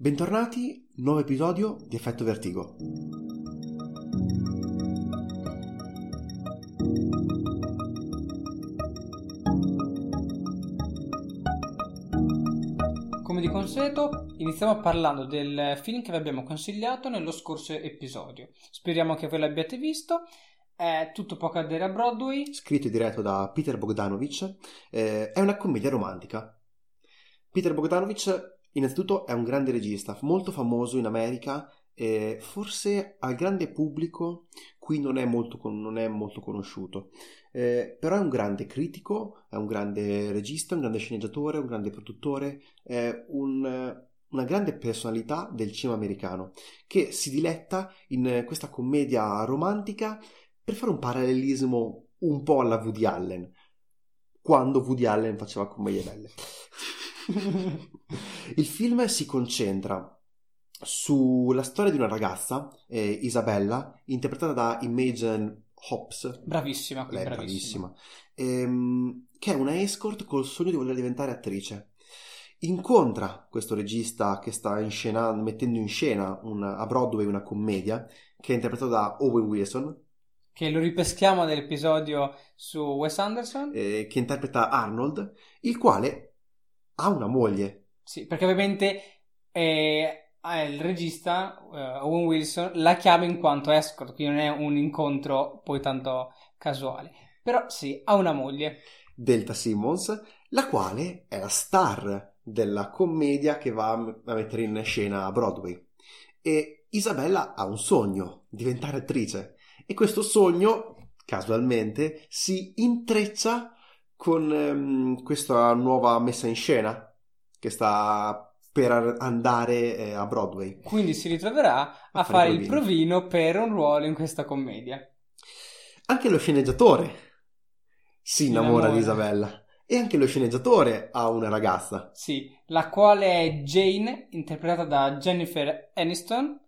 Bentornati, nuovo episodio di Effetto Vertigo. Come di consueto, iniziamo parlando del film che vi abbiamo consigliato nello scorso episodio. Speriamo che voi l'abbiate visto. È Tutto può cadere a Broadway. Scritto e diretto da Peter Bogdanovich, eh, è una commedia romantica. Peter Bogdanovich innanzitutto è un grande regista, molto famoso in America e forse al grande pubblico qui non è molto, non è molto conosciuto. Eh, però è un grande critico, è un grande regista, un grande sceneggiatore, un grande produttore, è un, una grande personalità del cinema americano che si diletta in questa commedia romantica per fare un parallelismo un po' alla Woody Allen, quando Woody Allen faceva commedie belle. Il film si concentra sulla storia di una ragazza, eh, Isabella, interpretata da Imogen Hobbs. Bravissima, Lei bravissima. bravissima. Ehm, che è una escort col sogno di voler diventare attrice. Incontra questo regista che sta in scena, mettendo in scena una, a Broadway una commedia che è interpretata da Owen Wilson, Che lo ripeschiamo nell'episodio su Wes Anderson. eh, che interpreta Arnold, il quale ha una moglie. Sì, perché ovviamente eh, eh, il regista, eh, Owen Wilson, la chiama in quanto escort, quindi non è un incontro poi tanto casuale. Però sì, ha una moglie. Delta Simmons, la quale è la star della commedia che va a mettere in scena a Broadway. E Isabella ha un sogno, diventare attrice. E questo sogno, casualmente, si intreccia con ehm, questa nuova messa in scena che sta per ar- andare eh, a Broadway. Quindi si ritroverà a, A fare fare il provino per un ruolo in questa commedia. Anche lo sceneggiatore si Si innamora di innamora. Isabella. E anche lo sceneggiatore ha una ragazza. Sì, la quale è Jane, interpretata da Jennifer Aniston.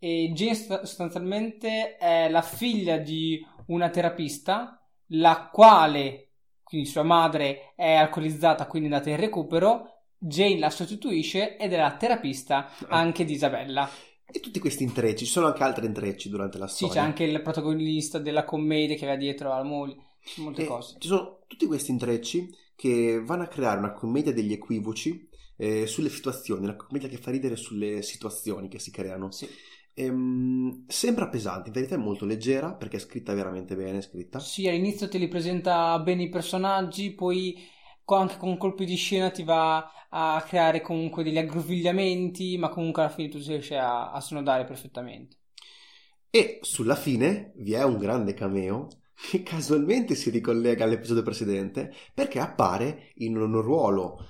E Jane st- sostanzialmente è la figlia di una terapista, la quale, quindi sua madre, è alcolizzata, quindi è andata in recupero. Jane la sostituisce ed è la terapista anche di Isabella. E tutti questi intrecci, ci sono anche altri intrecci durante la Sì, storia. c'è anche il protagonista della commedia che va dietro alla moglie, molte E cose. Ci sono tutti questi intrecci che vanno a creare una commedia degli equivoci eh, sulle situazioni, una commedia che fa ridere sulle situazioni che si creano. Sì. Ehm, sembra pesante, in verità è molto leggera perché è scritta veramente bene, è scritta. Sì, all'inizio te li presenta bene i personaggi, poi anche con colpi di scena ti va a creare comunque degli aggrovigliamenti, ma comunque alla fine tu riesci a, a snodare perfettamente. E sulla fine vi è un grande cameo che casualmente si ricollega all'episodio precedente perché appare in un ruolo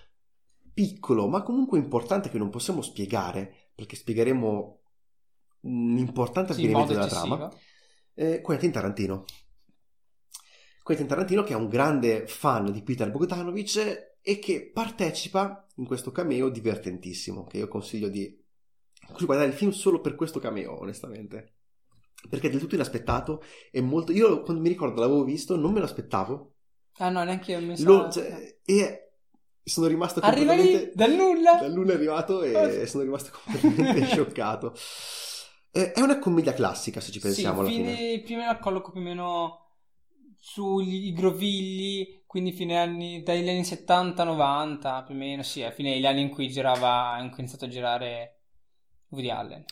piccolo ma comunque importante che non possiamo spiegare perché spiegheremo un importante Sì, avvenimento della trama. Eh, Quentin Tarantino. Quentin Tarantino che è un grande fan di Peter Bogdanovich e che partecipa in questo cameo divertentissimo che io consiglio di guardare il film solo per questo cameo onestamente perché è del tutto inaspettato e molto io quando mi ricordo l'avevo visto non me lo aspettavo Ah no, neanche io mi sa... Lo- cioè, e sono rimasto Arriva completamente lì, dal nulla! dal nulla è arrivato e Oh. sono rimasto completamente scioccato Eh, è una commedia classica se ci pensiamo alla sì, fine fine, più o meno colloco più o meno sugli grovigli, quindi fine anni, dagli anni 70-90, più o meno, sì, a fine degli anni in cui girava, in cui è iniziato a girare Woody Allen.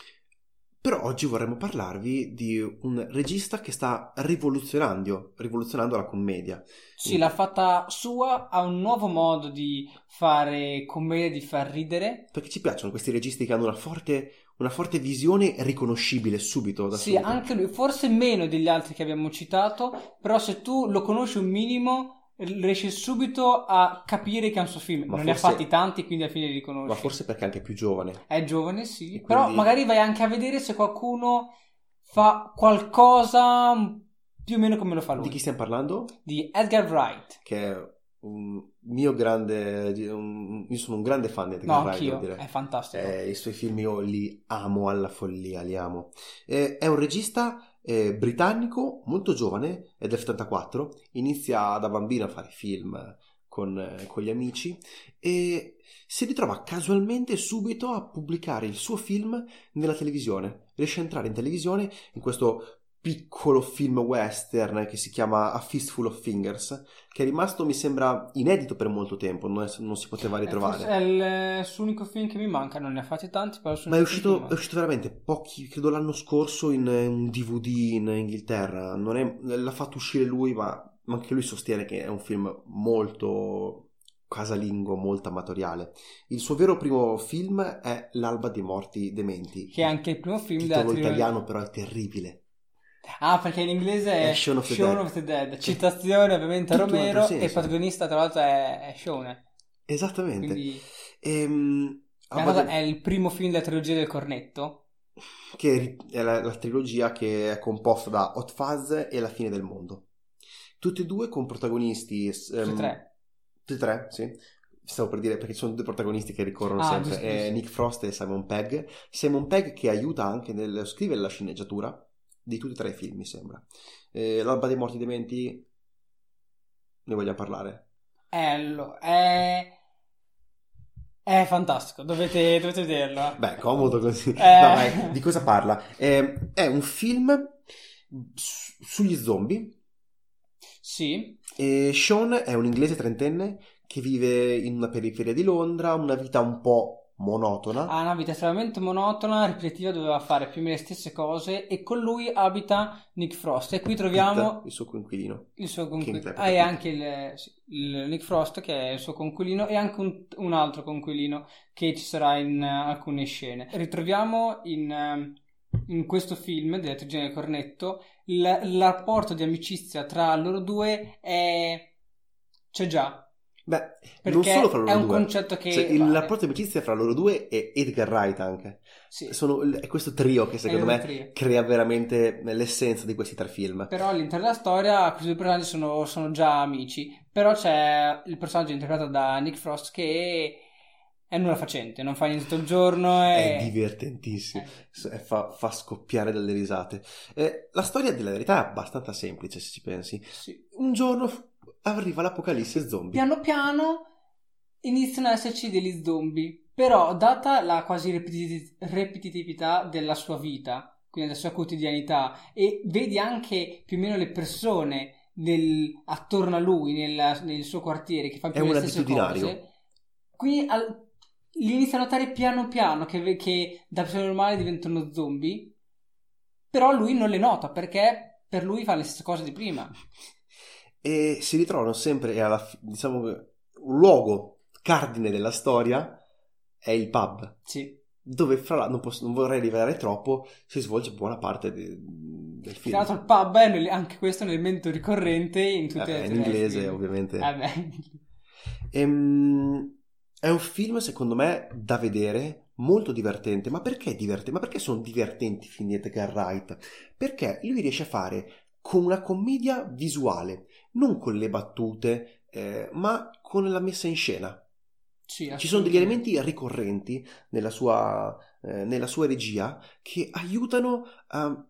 Però oggi vorremmo parlarvi di un regista che sta rivoluzionando, rivoluzionando la commedia. Sì, l'ha fatta sua, ha un nuovo modo di fare commedia, di far ridere. Perché ci piacciono questi registi che hanno una forte, una forte visione riconoscibile subito da Sì, subito. anche lui, forse meno degli altri che abbiamo citato, però se tu lo conosci un minimo, riesci subito a capire che è un suo film. Ma non ne ha forse- fatti tanti, quindi alla fine li riconosci. Ma forse perché è anche più giovane. È giovane, sì, E però quindi- magari vai anche a vedere se qualcuno fa qualcosa più o meno come lo fa lui. Di chi stiamo parlando? Di Edgar Wright. Che è un mio grande... un- io sono un grande fan di No, Edgar Wright, anch'io, è fantastico. Eh, I suoi film io li amo alla follia, li amo. Eh, è un regista eh, britannico molto giovane, è del 74, inizia da bambino a fare film con, eh, con gli amici e si ritrova casualmente subito a pubblicare il suo film nella televisione. Riesce a entrare in televisione in questo piccolo film western che si chiama A Fistful of Fingers, che è rimasto, mi sembra, inedito per molto tempo, non, è, non si poteva ritrovare. È il, il suo unico film che mi manca, non ne ha fatti tanti, però Ma è uscito, è uscito, veramente pochi, credo l'anno scorso in un DVD in Inghilterra, è, l'ha fatto uscire lui, ma anche lui sostiene che è un film molto casalingo, molto amatoriale. Il suo vero primo film è L'alba dei morti dementi. Che è anche il primo film il della italiano però è terribile. Ah, perché in inglese è, È Shaun of the Shaun Dead. of the Dead. Citazione ovviamente a Romero senso. e il protagonista tra l'altro è, è Shaun. Esattamente. Quindi Ehm, cosa dei- è il primo film della trilogia del cornetto. che è la, la trilogia che è composta da Hot Fuzz e La fine del mondo. Tutti e due con protagonisti... Tutti ehm, e tre. Tutti e tre, sì. Stavo per dire perché ci sono due protagonisti che ricorrono Ah, sempre, giusto, giusto. Nick Frost e Simon Pegg. Simon Pegg che aiuta anche nel scrivere la sceneggiatura di tutti e tre i film, mi sembra. Eh, L'alba dei morti dementi, ne vogliamo parlare? È, lo- è, è fantastico, dovete, dovete vederlo. Beh, comodo così. Eh. No, vai, di cosa parla? Eh, è un film su- sugli zombie. Sì, E Sean è un inglese trentenne che vive in una periferia di Londra, una vita un po' monotona. ha una vita estremamente monotona, ripetitiva, doveva fare più o meno le stesse cose e con lui abita Nick Frost e qui troviamo il suo coinquilino. il suo coinquilino. interpreta Ah, e anche il, il Nick Frost che è il suo coinquilino e anche un, un altro coinquilino che ci sarà in eh, alcune scene. Ritroviamo in, eh, in questo film della trilogia del cornetto il, il rapporto di amicizia tra loro due è... c'è già. Beh, Perché non solo fra loro è un due. concetto che Cioè, il vale. rapporto di amicizia fra loro due e Edgar Wright anche. Sì, Sono, è questo trio che secondo è me trio. crea veramente l'essenza di questi tre film. Però all'interno della storia questi due personaggi sono, sono già amici. Però c'è il personaggio interpretato da Nick Frost che è nulla facente, non fa niente tutto il giorno. È E... divertentissimo, Eh, Eh, fa, fa scoppiare dalle risate. Eh, la storia della verità è abbastanza semplice se ci pensi. sì. Un giorno arriva l'apocalisse zombie. Piano piano iniziano ad esserci degli zombie. Però, data la quasi ripetiti- ripetitività della sua vita, quindi della sua quotidianità, e vedi anche più o meno le persone nel- attorno a lui, nel, nel suo quartiere, che fanno più È o meno un le stesse cose, qui al- li inizia a notare piano piano che, che da persone normali diventano zombie, però lui non le nota perché per lui fa le stesse cose di prima. e si ritrovano sempre alla diciamo che un luogo cardine della storia è il pub Sì. dove fra l'altro non, posso- non vorrei rivelare troppo si svolge buona parte de- del Tra film l'altro il pub è un ele- anche questo è un elemento ricorrente in tutte Eh, le in inglese film. ovviamente beh. Ehm, è un film secondo me da vedere molto divertente ma perché divertente? ma perché sono divertenti i film di Edgar Wright? perché lui riesce a fare con una commedia visuale non con le battute eh, ma con la messa in scena Sì, Ci sono degli elementi ricorrenti nella sua, eh, nella sua regia che aiutano a,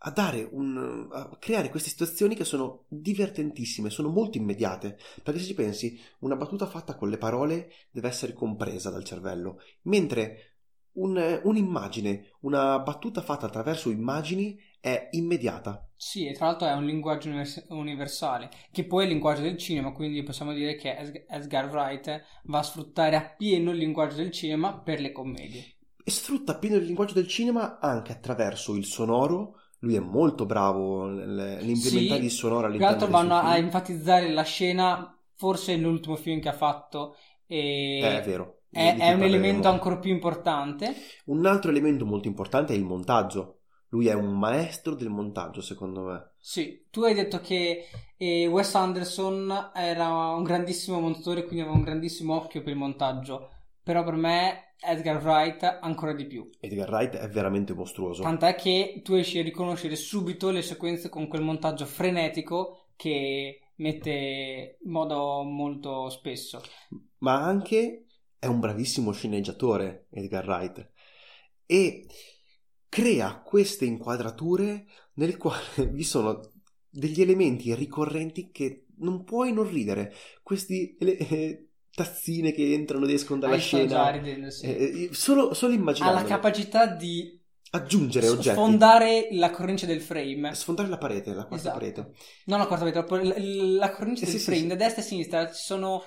a dare un, a creare queste situazioni che sono divertentissime, sono molto immediate. Perché se ci pensi, una battuta fatta con le parole deve essere compresa dal cervello, mentre un- un'immagine, una battuta fatta attraverso immagini è immediata. Sì, e tra l'altro è un linguaggio univers- universale, che poi è il linguaggio del cinema, quindi possiamo dire che Edgar Wright va a sfruttare appieno il linguaggio del cinema per le commedie. e sfrutta appieno il linguaggio del cinema anche attraverso il sonoro. Lui è molto bravo nel- nell'implementare Sì, il sonoro Tra l'altro all'interno vanno a enfatizzare la scena, forse l'ultimo film che ha fatto, e Eh, è vero. È, è un elemento ancora più importante. Un altro elemento molto importante è il montaggio. Lui è un maestro del montaggio, secondo me. Sì, tu hai detto che eh, Wes Anderson era un grandissimo montatore, quindi aveva un grandissimo occhio per il montaggio, però per me Edgar Wright ancora di più. Edgar Wright è veramente mostruoso. Tant'è che tu riesci a riconoscere subito le sequenze con quel montaggio frenetico che mette in modo molto spesso. Ma anche è un bravissimo sceneggiatore, Edgar Wright. E crea queste inquadrature nel quale vi sono degli elementi ricorrenti che non puoi non ridere. Questi ele- eh, tazzine che entrano ed escono dalla già scena. ridendo, sì. Eh, solo, solo ha immaginando. la capacità di Aggiungere oggetti. sfondare la cornice del frame. Sfondare la parete, la quarta Esatto. parete. Non la quarta parete, la, la cornice Eh, del sì, sì, frame, sì. da destra e a sinistra ci sono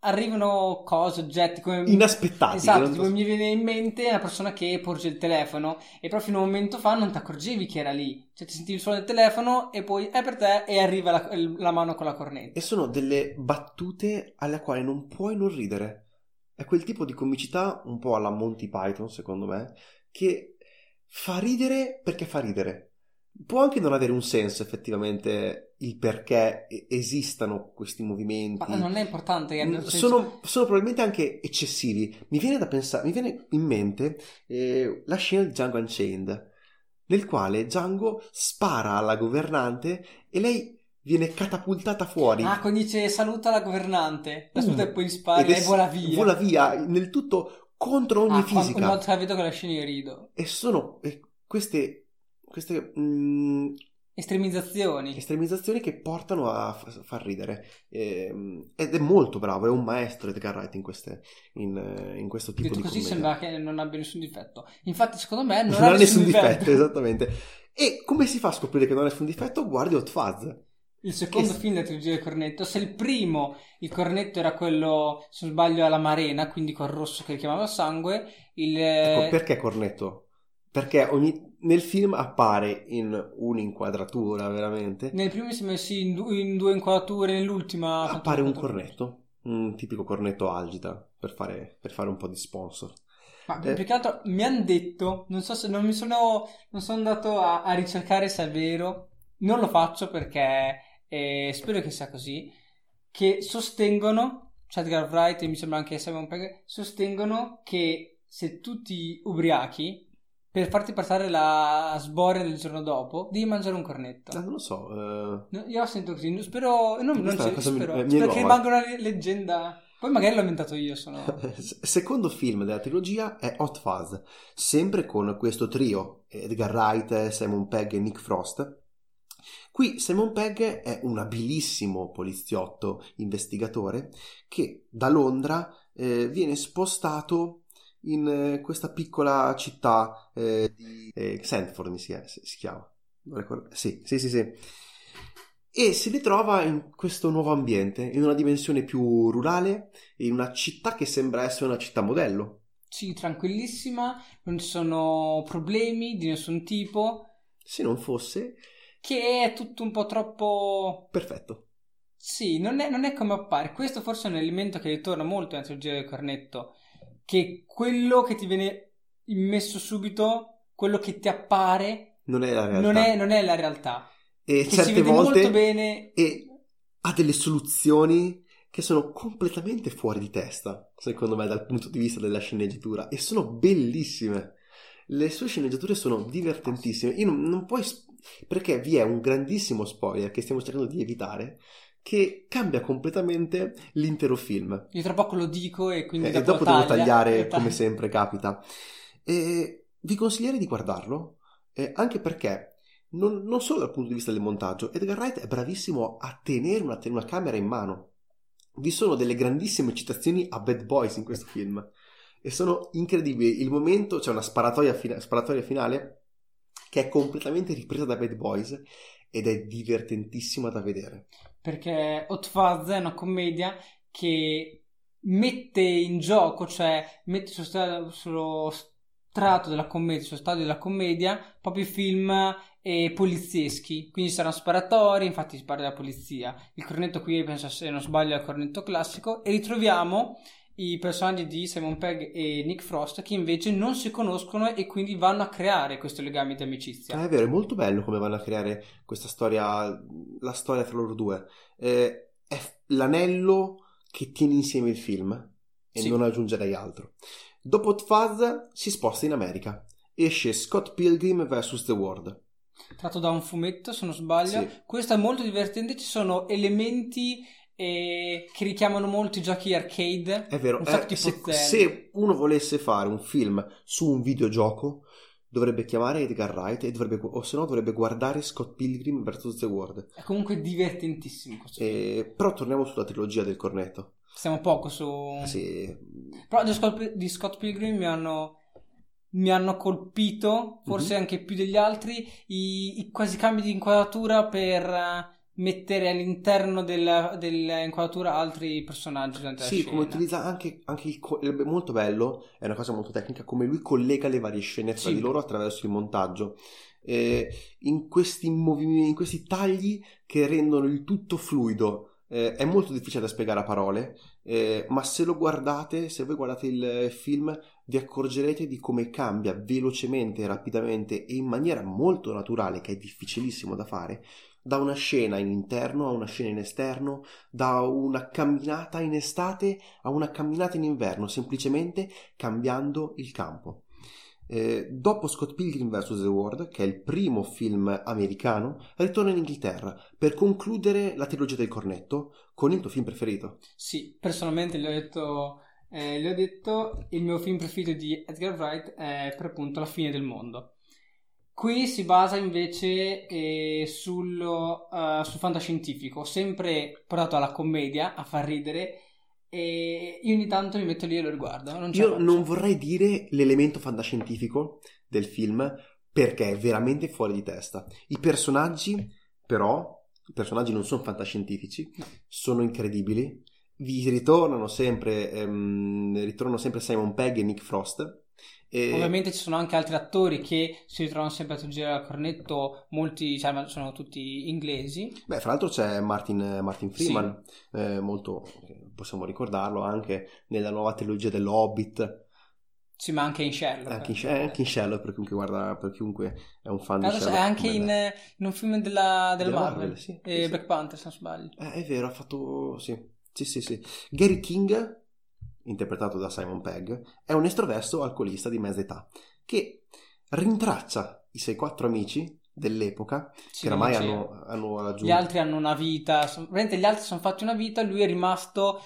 arrivano cose, oggetti come Inaspettati. Esatto, tipo so- mi viene in mente una persona che porge il telefono e però fino a un momento fa non ti accorgevi che era lì. Cioè ti sentivi il suono del telefono e poi è per te e arriva la, la mano con la cornetta. E sono delle battute alle quali non puoi non ridere. È quel tipo di comicità, un po' alla Monty Python, secondo me, che fa ridere perché fa ridere. Può anche non avere un senso effettivamente il perché esistano questi movimenti. Ma non è importante. che nel senso- Sono, sono probabilmente anche eccessivi. Mi viene da pensare, mi viene in mente eh, la scena di Django Unchained, nel quale Django spara alla governante e lei viene catapultata fuori. Ah, quando dice saluta la governante, la saluta Mm. e poi spara e vola via. Vola via, nel tutto contro ogni Ah, quando- fisica. La vedo quella scena io rido. E sono e queste, queste mm, Estremizzazioni. estremizzazioni che portano a f- far ridere. Ehm, ed è molto bravo, è un maestro Edgar Wright in, queste, in, in questo tipo Detto di così commedia. sembra che non abbia nessun difetto. Infatti, secondo me non, non, ha nessun difetto, esattamente. E come si fa a scoprire che non ha nessun difetto? Guardi Hot Fuzz. Il secondo Che- film della trilogia del cornetto, se il primo, il cornetto era quello, se non sbaglio, alla marena, quindi col rosso che richiamava sangue, il... Ecco, perché cornetto? Perché ogni- nel film appare in un'inquadratura veramente, Nel primo mi sembra sì, in, du- in due inquadrature, nell'ultima... appare un cornetto, un tipico cornetto algida per fare, per fare un po' di sponsor. Ma Eh. più che altro mi hanno detto, non so se non mi sono, non sono andato a, a ricercare se è vero, non lo faccio perché eh, spero che sia così, che sostengono, cioè Edgar Wright e mi sembra anche Simon Pegg, sostengono che se tu ti ubriachi, per farti passare la sboria del giorno dopo, devi mangiare un cornetto. Ah, non lo so, eh, No, Io ho sentito così, spero, non, non c'è- cosa mi- spero, eh, mi spero che rimanga una leggenda. Poi magari l'ho inventato io, sono... Secondo film della trilogia è Hot Fuzz, sempre con questo trio, Edgar Wright, Simon Pegg e Nick Frost. Qui Simon Pegg è un abilissimo poliziotto investigatore che da Londra eh, viene spostato in eh, questa piccola città eh, di eh, Sandford mi si, si- si chiama. Sì, sì, sì, sì. E si ritrova in questo nuovo ambiente, in una dimensione più rurale, in una città che sembra essere una città modello. Sì, tranquillissima, non ci sono problemi di nessun tipo, Se non fosse che è tutto un po' troppo... perfetto. Sì, non è, non è come appare. Questo forse è un elemento che ritorna molto nella trilogia del cornetto, che quello che ti viene immesso subito, quello che ti appare, Non è la realtà. non è, non è la realtà. e Che si certe vede volte molto bene... e ha delle soluzioni che sono completamente fuori di testa, secondo me, dal punto di vista della sceneggiatura, e sono bellissime. Le sue sceneggiature sono divertentissime. Io non, non puoi. perché vi è un grandissimo spoiler che stiamo cercando di evitare, che cambia completamente l'intero film. Io tra poco lo dico e quindi E dopo, dopo devo taglia- tagliare, taglia. come sempre capita. E vi consiglierei di guardarlo, eh, anche perché, non, non solo dal punto di vista del montaggio, Edgar Wright è bravissimo a tenere una, una camera in mano. Vi sono delle grandissime citazioni a Bad Boys in questo film. E sono incredibili. Il momento, c'è una sparatoria, fina- sparatoria finale che è completamente ripresa da Bad Boys ed è divertentissima da vedere. Perché Hot Fuzz è una commedia che mette in gioco, cioè mette sullo, sta- sullo strato della commedia, sullo stadio della commedia, proprio i film eh, polizieschi, quindi saranno sparatori, infatti si parla della polizia. Il cornetto qui, penso se non sbaglio, è il cornetto classico, e ritroviamo i personaggi di Simon Pegg e Nick Frost che invece non si conoscono e quindi vanno a creare questo legame di amicizia. Ah, è vero, è molto bello come vanno a creare questa storia, la storia tra loro due. Eh, è l'anello che tiene insieme il film e Sì. non aggiungerei altro. Dopo Fuzz si sposta in America. Esce Scott Pilgrim vs. The World. tratto da un fumetto se non sbaglio Sì. questo è molto divertente ci sono elementi eh, che richiamano molto i giochi arcade È vero, eh, se, se uno volesse fare un film su un videogioco dovrebbe chiamare Edgar Wright e dovrebbe, o se no dovrebbe guardare Scott Pilgrim vs. The World. è comunque divertentissimo questo. Eh, però torniamo sulla trilogia del cornetto. stiamo poco su... Sì. Però di Scott, di Scott Pilgrim mi hanno, mi hanno colpito, forse Mhm. anche più degli altri, i, i quasi cambi di inquadratura per eh, mettere all'interno della, dell'inquadratura altri personaggi durante la Sì, come utilizza anche, anche il co- è molto bello, è una cosa molto tecnica, come lui collega le varie scene tra Sì. di loro attraverso il montaggio. Eh, in questi movimenti, in questi tagli che rendono il tutto fluido. Eh, è molto difficile da spiegare a parole, eh, ma se lo guardate, se voi guardate il film, vi accorgerete di come cambia velocemente, rapidamente e in maniera molto naturale, che è difficilissimo da fare, da una scena in interno a una scena in esterno, da una camminata in estate a una camminata in inverno, semplicemente cambiando il campo. Eh, dopo Scott Pilgrim vs. The World, che è il primo film americano, ritorna in Inghilterra per concludere la trilogia del cornetto con il tuo film preferito. Sì, personalmente gli ho detto, eh, gli ho detto il mio film preferito di Edgar Wright è per appunto La fine del mondo. Qui si basa invece eh, sullo, eh, sul fantascientifico, sempre portato alla commedia, a far ridere, e io ogni tanto mi metto lì e lo riguardo. Non Io faccio. non vorrei dire l'elemento fantascientifico del film perché è veramente fuori di testa. I personaggi, però, i personaggi non sono fantascientifici, No. sono incredibili. Vi ritornano sempre, ehm, ritornano sempre Simon Pegg e Nick Frost. E- Ovviamente ci sono anche altri attori che si ritrovano sempre a girare al cornetto, molti cioè, sono tutti inglesi. Beh, fra l'altro c'è Martin, Martin Sì. Freeman, eh, molto, possiamo ricordarlo anche nella nuova trilogia dell'Hobbit, Sì, ma anche in Sherlock. anche in, Sh- eh, anche in Sherlock per chiunque, guarda, per chiunque è un fan Tra di Sherlock. è anche in, in un film della, della Della Marvel, Marvel, sì, e sì, sì. Black Panther se non sbaglio. Eh, è vero, ha fatto... sì, sì, sì, sì. Gary King, interpretato da Simon Pegg, è un estroverso alcolista di mezza età che rintraccia i suoi quattro amici dell'epoca Sì, che oramai hanno, hanno raggiunto... Gli altri hanno una vita, veramente gli altri sono fatti una vita, lui è rimasto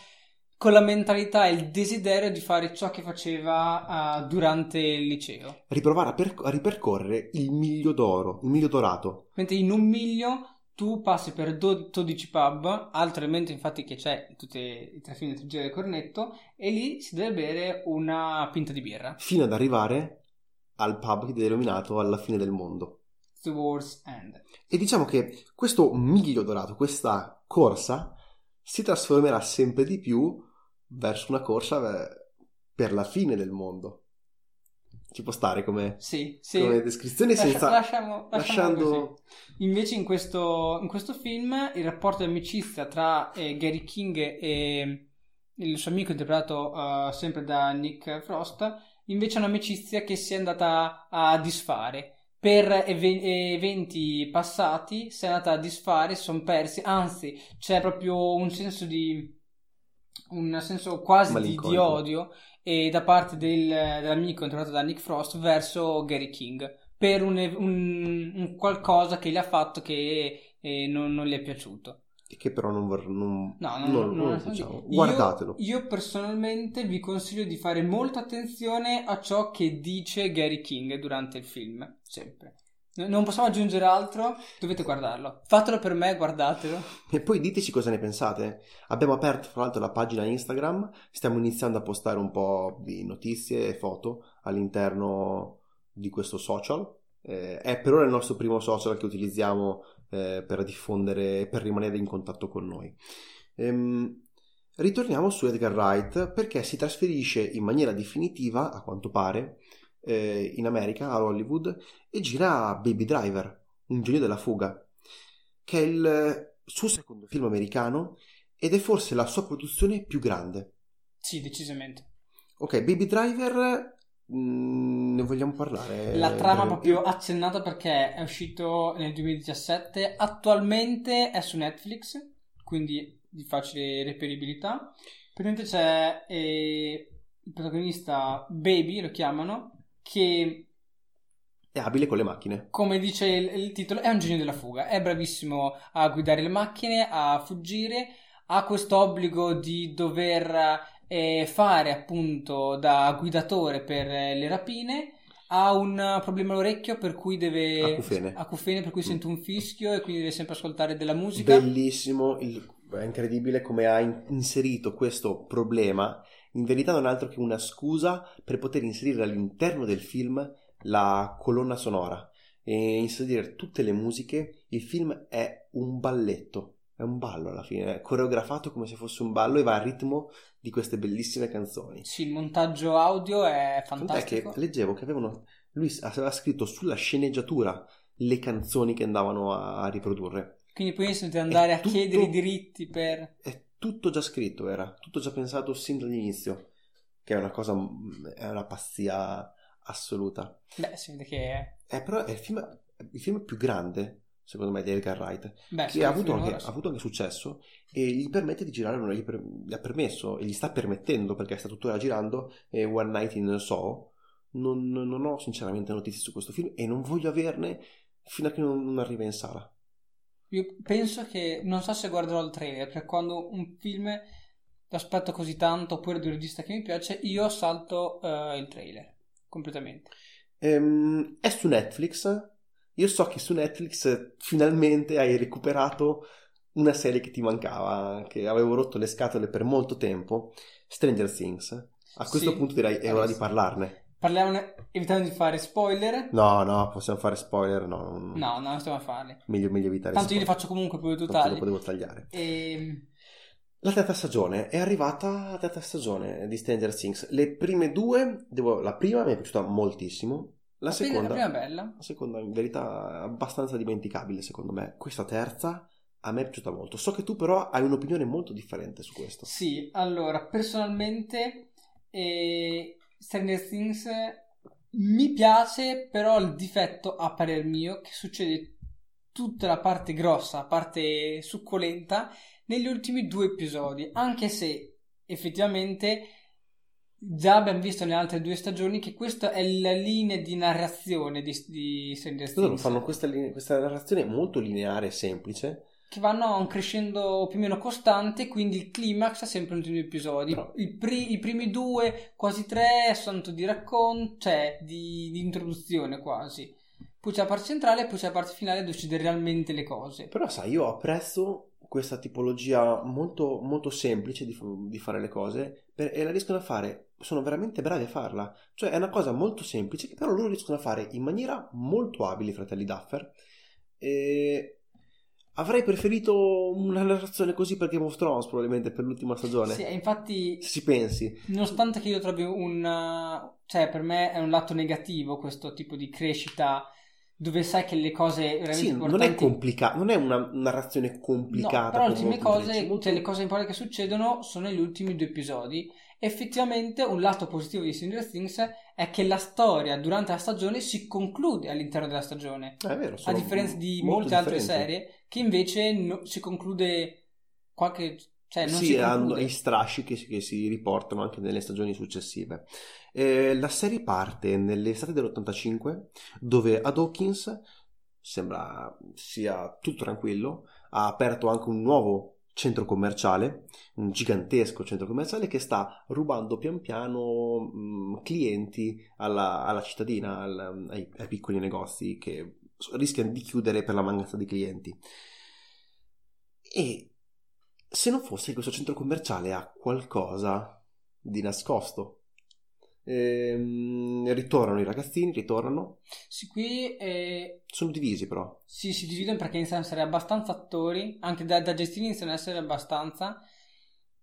con la mentalità e il desiderio di fare ciò che faceva eh, durante il liceo. riprovare a, per- a ripercorrere il miglio d'oro, il miglio dorato. Mentre in un miglio tu passi per do- 12 pub, altro elemento infatti che c'è tutti i tre film di Trilogia del Cornetto, e lì si deve bere una pinta di birra. fino ad arrivare al pub che è denominato alla fine del mondo. The War's End. E diciamo che questo miglio dorato, questa corsa, si trasformerà sempre di più verso una corsa eh, per la fine del mondo. Ci può stare come, Sì, sì. come descrizione Lascia- senza... lasciamo, lasciamo lasciando... Invece in questo, in questo film il rapporto di amicizia tra eh, Gary King e il suo amico interpretato eh, sempre da Nick Frost invece è un'amicizia che si è andata a disfare. Per eve- eventi passati si è andata a disfare, si sono persi, anzi c'è proprio un senso di... un senso quasi di, di odio e da parte del- dell'amico interpretato da Nick Frost verso Gary King per un, un- un qualcosa che gli ha fatto che eh, non, non gli è piaciuto. Che però non vorrei... Non, No, non- non, non lo diciamo. io- Guardatelo. Io, personalmente vi consiglio di fare molta attenzione a ciò che dice Gary King durante il film, sempre. Non possiamo aggiungere altro, dovete guardarlo. Fatelo per me, guardatelo. E poi diteci cosa ne pensate. Abbiamo aperto fra l'altro la pagina Instagram, stiamo iniziando a postare un po' di notizie e foto all'interno di questo social. Eh, è per ora il nostro primo social che utilizziamo eh, per diffondere, per rimanere in contatto con noi. Ehm, ritorniamo su Edgar Wright perché si trasferisce in maniera definitiva, a quanto pare, eh, in America, a Hollywood, e gira Baby Driver, un genio della fuga, che è il suo secondo film americano ed è forse la sua produzione più grande. Sì, decisamente. Ok, Baby Driver, mm, ne vogliamo parlare? La trama breve? proprio accennata perché è uscito nel 2017, attualmente è su Netflix, quindi di facile reperibilità. Praticamente c'è eh, il protagonista Baby, lo chiamano, che È abile con le macchine. come dice il, il titolo, è un genio della fuga, è bravissimo a guidare le macchine, a fuggire, ha questo obbligo di dover eh, fare appunto da guidatore per eh, le rapine, ha un problema all'orecchio per cui deve... Acufene. acufene, per cui Mm. sente un fischio e quindi deve sempre ascoltare della musica. Bellissimo, il- è incredibile come ha in- inserito questo problema, in verità non è altro che una scusa per poter inserire all'interno del film la colonna sonora e inserire tutte le musiche. Il film è un balletto, è un ballo alla fine, è coreografato come se fosse un ballo e va al ritmo di queste bellissime canzoni. Sì, il montaggio audio è Tant'è fantastico. che leggevo che avevano, lui aveva scritto sulla sceneggiatura le canzoni che andavano a, riprodurre. Quindi poi siete andare È a tutto- chiedere i diritti per... È tutto già scritto, era tutto già pensato sin dall'inizio, che è una cosa, è una pazzia assoluta. Beh, si vede che... Eh, però è il film, il film più grande, secondo me, di Edgar Wright, Beh, che ha avuto, anche, ha avuto anche successo e gli permette di girare, gli, per- gli ha permesso e gli sta permettendo perché sta tuttora girando eh, One Night in Soho. Non, non ho sinceramente notizie su questo film e non voglio averne fino a che non arriva in sala. Io penso che... Non so se guarderò il trailer, perché quando un film lo aspetto così tanto, oppure di un regista che mi piace, io salto eh, il trailer. Completamente. Ehm, è su Netflix. Io so che su Netflix eh, finalmente hai recuperato una serie che ti mancava, che avevo rotto le scatole per molto tempo, Stranger Things. A questo Sì. punto direi è ora di parlarne. Parliamone evitando di fare spoiler. No, no, possiamo fare spoiler, no. non- No, no, non stiamo a farli. Meglio, meglio evitare Tanto io li spoiler. faccio comunque, poi tu tagli. dopo devo tagliare. E... La terza stagione è arrivata la terza stagione di Stranger Things. Le prime due, devo- la prima mi è piaciuta moltissimo. La, La prima- seconda, la prima è bella. la seconda in verità abbastanza dimenticabile secondo me. Questa terza a me è piaciuta molto. So che tu però hai un'opinione molto differente su questo. Sì, allora, personalmente eh, Stranger Things mi piace, però il difetto, a parer mio, che succede tutta la parte grossa, la parte succolenta, negli ultimi due episodi, anche se effettivamente già abbiamo visto nelle altre due stagioni che questa è la linea di narrazione di, di Stranger Things. Loro fanno questa, linea- questa narrazione molto lineare e semplice. Che vanno a un crescendo più o meno costante, quindi il climax è sempre negli ultimi episodi. Però- I, pri- i primi due, quasi tre, sono di racconto, cioè di, di introduzione quasi. Poi c'è la parte centrale e poi c'è la parte finale dove succede realmente le cose. Però sai, io apprezzo questa tipologia molto, molto semplice di, di fare le cose per- e la riescono a fare, sono veramente bravi a farla. Cioè è una cosa molto semplice che però loro riescono a fare in maniera molto abile, i fratelli Duffer. E avrei preferito una narrazione così per Game of Thrones probabilmente per l'ultima stagione. Sì, infatti, Se ci pensi. nonostante che io trovi un... cioè per me è un lato negativo questo tipo di crescita dove sai che le cose veramente Sì, non importanti è complicato, non è una narrazione complicata. No, però le ultime cose, cioè le cose importanti che succedono sono negli ultimi due episodi. Effettivamente un lato positivo di Stranger Things è che la storia durante la stagione si conclude all'interno della stagione. Eh, È vero, A differenza di molte altre differenti. serie che invece no- si conclude qualche... cioè non sì, si hanno i strasci che, si- che si riportano anche nelle stagioni successive. Eh, la serie parte nell'estate dell'85 dove ad Hawkins sembra sia tutto tranquillo, ha aperto anche un nuovo centro commerciale, un gigantesco centro commerciale che sta rubando pian piano mh, clienti alla, alla cittadina, al- ai, ai piccoli negozi che rischiano di chiudere per la mancanza di clienti. E se non fosse che questo centro commerciale ha qualcosa di nascosto. Ehm, ritornano i ragazzini, ritornano, Sì, qui eh, sono divisi però. sì, si dividono perché iniziano a essere abbastanza attori, anche da, da gestire iniziano ad essere abbastanza.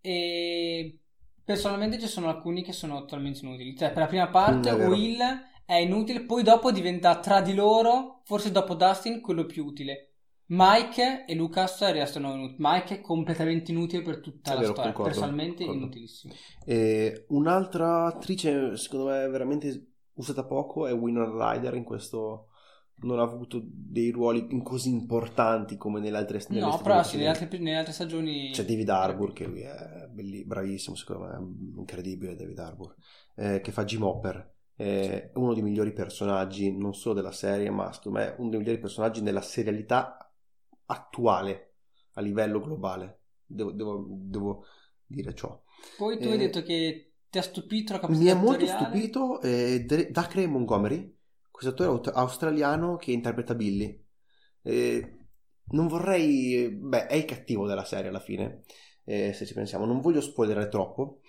E personalmente ci sono alcuni che sono totalmente inutili. Cioè, per la prima parte Mm, è vero. Will è inutile, poi dopo diventa tra di loro, forse dopo Dustin, quello più utile. Mike e Lucas restano inutili. Mike è completamente inutile per tutta È la vero, storia. concordo, personalmente concordo. inutilissimo. E un'altra attrice, secondo me, veramente usata poco è Winona Ryder in questo. Non ha avuto dei ruoli così importanti come nelle altre nelle No, stagioni però sì, nelle altre, nelle altre stagioni. C'è David Harbour che lui è belli- bravissimo, secondo me, è incredibile David Harbour, eh, che fa Jim Hopper. È uno dei migliori personaggi, non solo della serie, ma secondo me uno dei migliori personaggi nella serialità attuale a livello globale. Devo, devo- devo dire ciò. Poi tu Eh, hai detto che ti ha stupito la capacità Mi è molto stupito eh, Dacre Montgomery, questo attore australiano che interpreta Billy. Eh, non vorrei... Beh, è il cattivo della serie alla fine, eh, se ci pensiamo. Non voglio spoilerare troppo,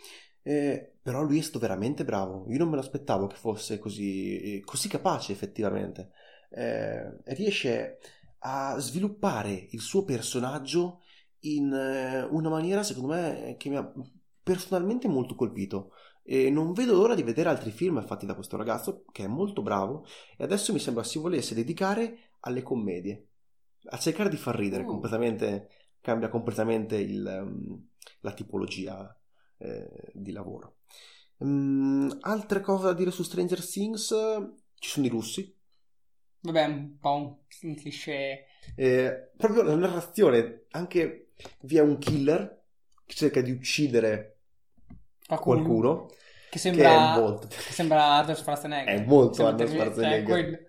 eh, però lui è stato veramente bravo. Io non me l'aspettavo che fosse così, così capace effettivamente. Eh, riesce a sviluppare il suo personaggio in eh, una maniera, secondo me, che mi ha personalmente molto colpito. E non vedo l'ora di vedere altri film fatti da questo ragazzo, che è molto bravo, e adesso mi sembra si volesse dedicare alle commedie, a cercare di far ridere Oh. completamente, cambia completamente il, um, la tipologia eh, di lavoro. Mm, altre cose da dire su Stranger Things? Ci sono i russi, Vabbè, un po' un cliché. Eh, proprio la narrazione, anche via un killer che cerca di uccidere Qualcuno, qualcuno, che che sembra, è molto, che sembra Arnold Schwarzenegger. è molto Arnold Schwarzenegger. cioè, quel-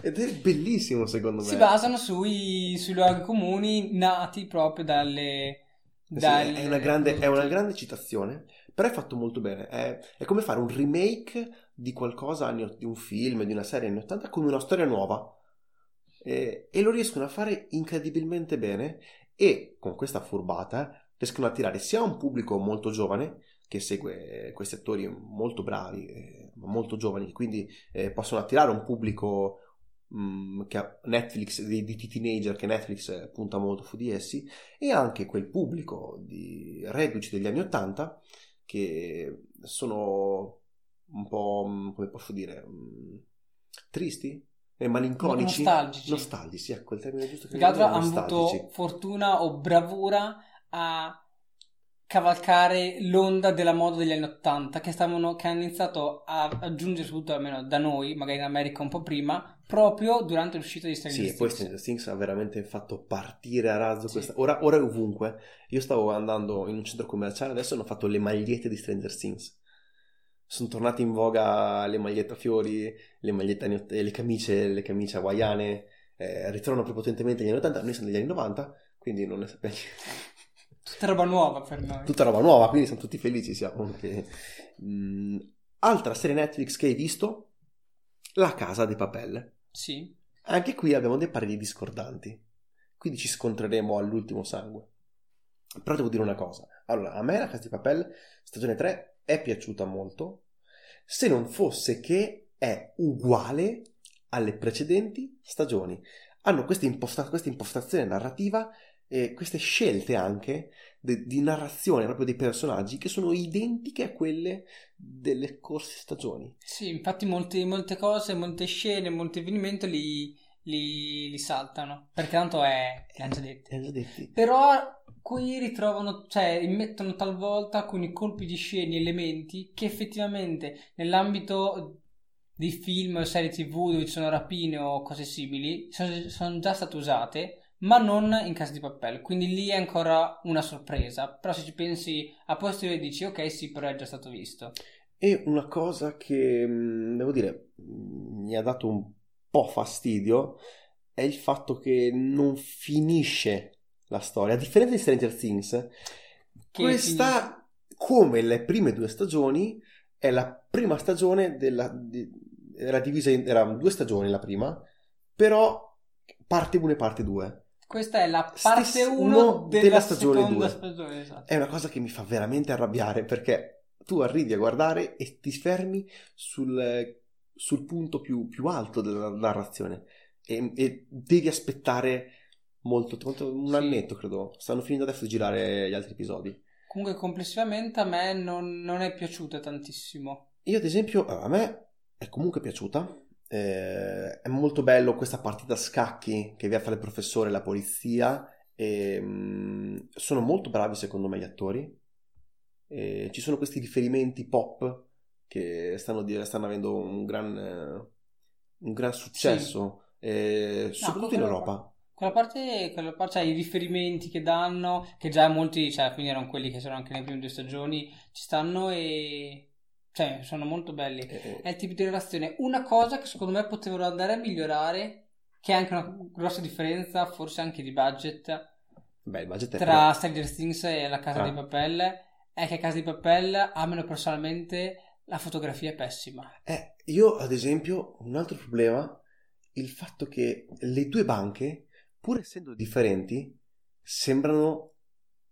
ed è bellissimo secondo me. Si basano sui, sui luoghi comuni nati proprio dalle... Sì, dalle è, una grande, è una grande citazione, però è fatto molto bene. È, è come fare un remake di qualcosa, di un film, di una serie anni 80 con una storia nuova. E, e lo riescono a fare incredibilmente bene e con questa furbata riescono a attirare sia un pubblico molto giovane che segue questi attori molto bravi, eh, molto giovani, quindi eh, possono attirare un pubblico mh, che Netflix, di, di teenager che Netflix eh, punta molto su di essi e anche quel pubblico di reduci degli anni 80 che sono un po', mh, come posso dire, mh, tristi e malinconici. Nostalgici. Nostalgici, ecco il termine giusto che altro hanno avuto fortuna o bravura a cavalcare l'onda della moda degli anni 80 che, stavano, che hanno iniziato a aggiungere soprattutto almeno da noi, magari in America un po' prima, proprio durante l'uscita di Stranger Sì, e poi Things. Stranger Things ha veramente fatto partire a razzo Sì. questa. Ora, ora è ovunque. Io stavo andando in un centro commerciale, adesso hanno fatto le magliette di Stranger Things. Sono tornate in voga le magliette a fiori, le magliette le camicie, le camicie hawaiane, eh, ritornano prepotentemente agli anni 80, noi siamo degli anni 90, quindi non ne sappiamo Tutta roba nuova per noi. tutta roba nuova, quindi siamo tutti felici. Siamo che... Mm, altra serie Netflix che hai visto? La Casa dei Papel. Sì. Anche qui abbiamo dei pareri discordanti, quindi ci scontreremo all'ultimo sangue. Però devo dire una cosa. Allora, a me la Casa di Papel, stagione 3, è piaciuta molto, se non fosse che è uguale alle precedenti stagioni. Hanno questa, imposta- questa impostazione narrativa e queste scelte anche de- di narrazione proprio dei personaggi che sono identiche a quelle delle scorse stagioni. Sì, infatti molte, molte cose, molte scene, molti avvenimenti li, li, li saltano, perché tanto è... l'hanno già detto. Li hanno già detti. Però qui ritrovano, cioè immettono talvolta alcuni colpi di scena, elementi che effettivamente nell'ambito di film o serie tv dove ci sono rapine o cose simili sono, sono già state usate, ma non in casa di papel. Quindi lì è ancora una sorpresa. Però se ci pensi a posteriori dici ok sì, però è già stato visto. E una cosa che mh, devo dire mh, mi ha dato un po' fastidio è il fatto che non finisce la storia. A differenza di Stranger Things, Che questa, come le prime due stagioni, è la prima stagione della. di- era divisa in. erano due stagioni la prima, però parte 1 e parte 2. Questa è la parte Stesso 1 uno della, della stagione seconda due. stagione. Esatto. È una cosa che mi fa veramente arrabbiare perché tu arrivi a guardare e ti fermi sul, sul punto più, più alto della narrazione e, e devi aspettare molto, quanto- un Sì. annetto credo. Stanno finendo adesso di girare gli altri episodi. Comunque complessivamente a me non, non è piaciuta tantissimo. Io ad esempio, a me è comunque piaciuta. Eh, è molto bello questa partita a scacchi che vi ha fra il professore e la polizia. E, mh, sono molto bravi secondo me gli attori. E ci sono questi riferimenti pop che stanno, stanno avendo un gran, eh, un gran successo, eh, soprattutto in Europa. Quella parte, quella parte, cioè i riferimenti che danno, che già molti, cioè quindi erano quelli che c'erano anche nelle prime due stagioni, ci stanno e cioè sono molto belli. Eh, È il tipo di relazione. Una cosa che secondo me potevano andare a migliorare, che è anche una grossa differenza, forse anche di budget, beh, il budget è tra Stranger Things e La Casa Ah. di Papel, è che Casa di Papel, almeno personalmente, la fotografia è pessima. Eh, io ad esempio, un altro problema, il fatto che le due banche pur essendo differenti, sembrano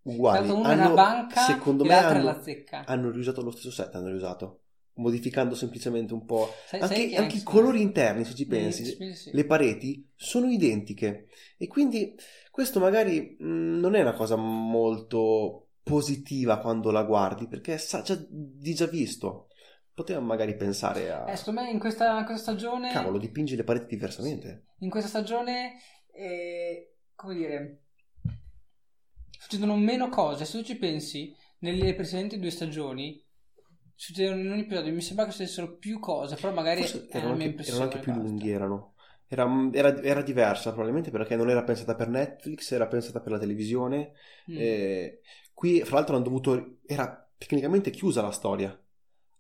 uguali. Una è Hanno- una banca secondo me l'altra è hanno, la zecca. hanno riusato lo stesso set, hanno riusato, modificando semplicemente un po'. Sai- Anche, sai che anche i colori interni, se ci pensi, sì, sì. le pareti sono identiche. E quindi questo magari mh, non è una cosa molto positiva quando la guardi, perché sa già di già visto. Poteva magari pensare a... Eh, secondo me in questa, in questa stagione... Cavolo, dipingi le pareti diversamente. In questa stagione, eh, come dire, succedono meno cose. Se tu ci pensi, nelle precedenti due stagioni, succedono in ogni episodio. Mi sembra che succedessero più cose, però magari Forse erano anche, erano anche più lunghi, erano. Era, era- era diversa probabilmente perché non era pensata per Netflix, era pensata per la televisione. Mm. Eh, qui, fra l'altro, hanno dovuto. Era tecnicamente chiusa la storia.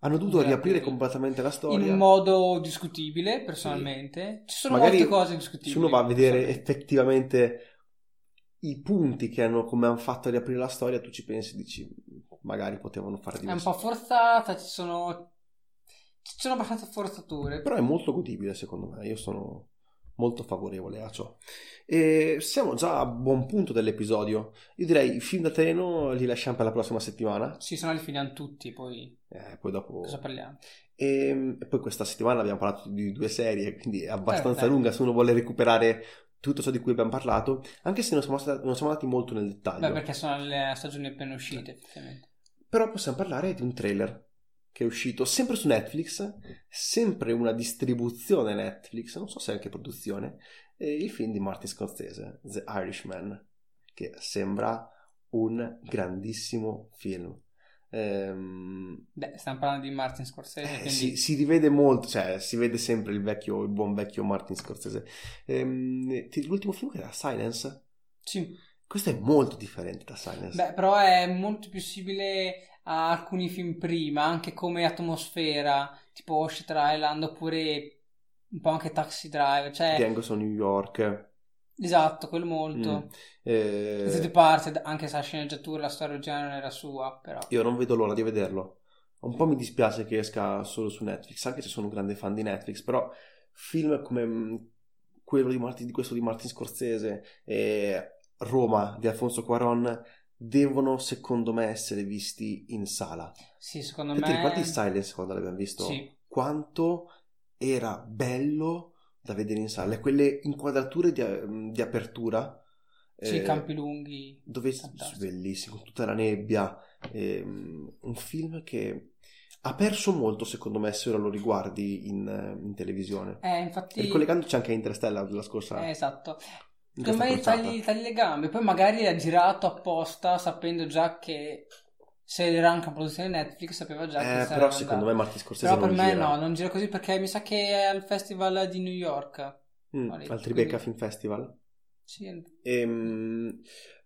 Hanno dovuto Esatto, riaprire sì. completamente la storia. In modo discutibile, personalmente. Ci sono Magari molte cose discutibili. Se uno va a vedere effettivamente i punti che hanno, come hanno fatto a riaprire la storia, tu ci pensi e dici, magari potevano fare È un po' forzata, ci sono... Ci sono abbastanza forzature. Però è molto godibile, secondo me. Io sono molto favorevole a ciò. E siamo già a buon punto dell'episodio. Io direi i film da treno li lasciamo per la prossima settimana. Sì, se no li finiamo tutti, poi Eh, poi dopo. cosa parliamo? E, e poi questa settimana abbiamo parlato di due serie, quindi è abbastanza Eh, lunga se uno vuole recuperare tutto ciò di cui abbiamo parlato, anche se non siamo, stati, non siamo andati molto nel dettaglio. Beh, perché sono le stagioni appena uscite, effettivamente. Però possiamo parlare di un trailer che è uscito sempre su Netflix, sempre una distribuzione Netflix, non so se anche produzione, il film di Martin Scorsese, The Irishman, che sembra un grandissimo film. Ehm, Beh, stiamo parlando di Martin Scorsese, eh, quindi si, si rivede molto, cioè si vede sempre il vecchio, il buon vecchio Martin Scorsese. Ehm, ti- l'ultimo film che era Silence, sì. questo è molto differente da Silence. Beh, però è molto più simile a alcuni film prima, anche come atmosfera, tipo Ocean Island, oppure un po' anche Taxi Driver, cioè, Django a New York. Esatto, quello molto. Mm. Eh, Da tutte parti, anche se la sceneggiatura, la storia originale non era sua, però. Io non vedo l'ora di vederlo. Un po' mi dispiace che esca solo su Netflix, anche se sono un grande fan di Netflix, però film come mh, quello di, Martin, di questo di Martin Scorsese e Roma di Alfonso Cuaron devono, secondo me, essere visti in sala. Sì, secondo Te me... ti ricordi Silence quando l'abbiamo visto? Sì. Quanto era bello da vedere in sala. Quelle inquadrature di, di apertura. Sì, eh, campi lunghi. dove Fantastico. bellissimo, tutta la nebbia, ehm, un film che ha perso molto secondo me se ora lo riguardi in, eh, in televisione. Eh, infatti... Ricollegandoci anche a Interstellar della scorsa, Eh, esatto. Secondo me tagli, tagli le gambe, poi magari l'ha girato apposta sapendo già che se era anche una produzione Netflix sapeva già che Eh, sarebbe però secondo me andato. Martin Scorsese Però per me gira. no, non gira così perché mi sa che è al festival di New York. Mm, al Tribeca quindi- Film Festival. Sì, Ehm,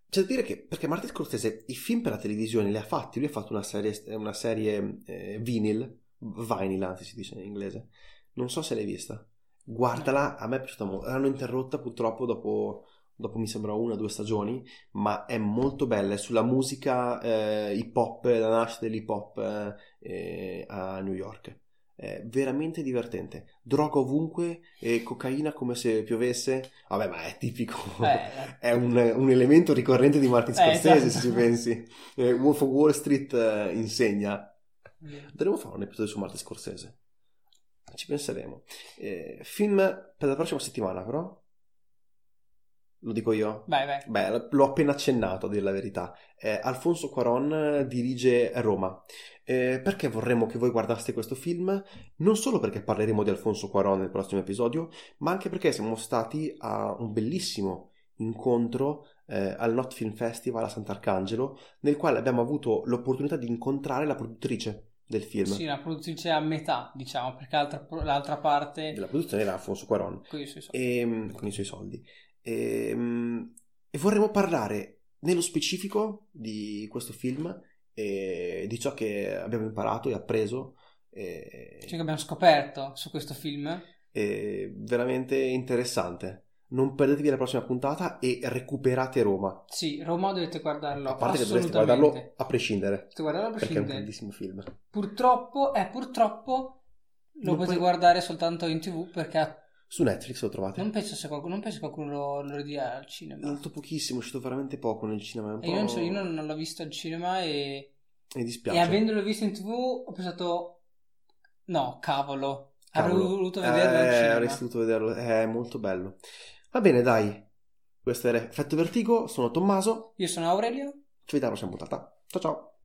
c'è da dire che perché Martin Scorsese i film per la televisione li ha fatti, lui ha fatto una serie, una serie eh, vinyl, vinyl anzi si dice in inglese, non so se l'hai vista, guardala, a me è piaciuta molto, l'hanno interrotta purtroppo dopo, dopo mi sembra una o due stagioni, ma è molto bella, è sulla musica eh, hip hop, la nascita dell'hip hop eh, eh, a New York. È veramente divertente. Droga ovunque e cocaina come se piovesse. Vabbè, ma è tipico. Eh, È un, un elemento ricorrente di Martin Eh, Scorsese, esatto. se ci pensi. Eh, Wolf of Wall Street eh, insegna. Dovremmo fare un episodio su Martin Scorsese. Ci penseremo. Eh, film per la prossima settimana, però. Lo dico io. vai, vai. Beh, l'ho appena accennato, a dire la verità. Eh, Alfonso Cuaron dirige Roma. Eh, perché vorremmo che voi guardaste questo film? Non solo perché parleremo di Alfonso Cuaron nel prossimo episodio, ma anche perché siamo stati a un bellissimo incontro eh, al Not Film Festival a Sant'Arcangelo, nel quale abbiamo avuto l'opportunità di incontrare la produttrice del film. Sì, una produttrice a metà, diciamo, perché l'altra, l'altra parte Della produzione era Alfonso Cuaron. con i suoi soldi. e, con i suoi soldi. E, e vorremmo parlare nello specifico di questo film e di ciò che abbiamo imparato e appreso. E, Ciò che abbiamo scoperto su questo film. è veramente interessante. Non perdetevi la prossima puntata e recuperate Roma. Sì, Roma dovete guardarlo. A parte che dovreste guardarlo a prescindere, Dovete guardarlo a perché è un prescindere. grandissimo film. Purtroppo, eh, purtroppo lo Non potete puoi- guardare soltanto in tv perché ha Su Netflix lo trovate. Non penso, se qualcuno, non penso che qualcuno lo, lo ridia al È cinema. molto pochissimo, è uscito veramente poco nel cinema. E io, non so, io non, non l'ho visto al cinema e, Mi dispiace. e avendolo visto in tv ho pensato, no, cavolo, avrei Cavolo. voluto vederlo al Eh, cinema. avresti voluto vederlo, è molto bello. Va bene, dai. Questo era Effetto Vertigo, sono Tommaso, Io sono Aurelio. ci vediamo alla prossima puntata. Ciao ciao.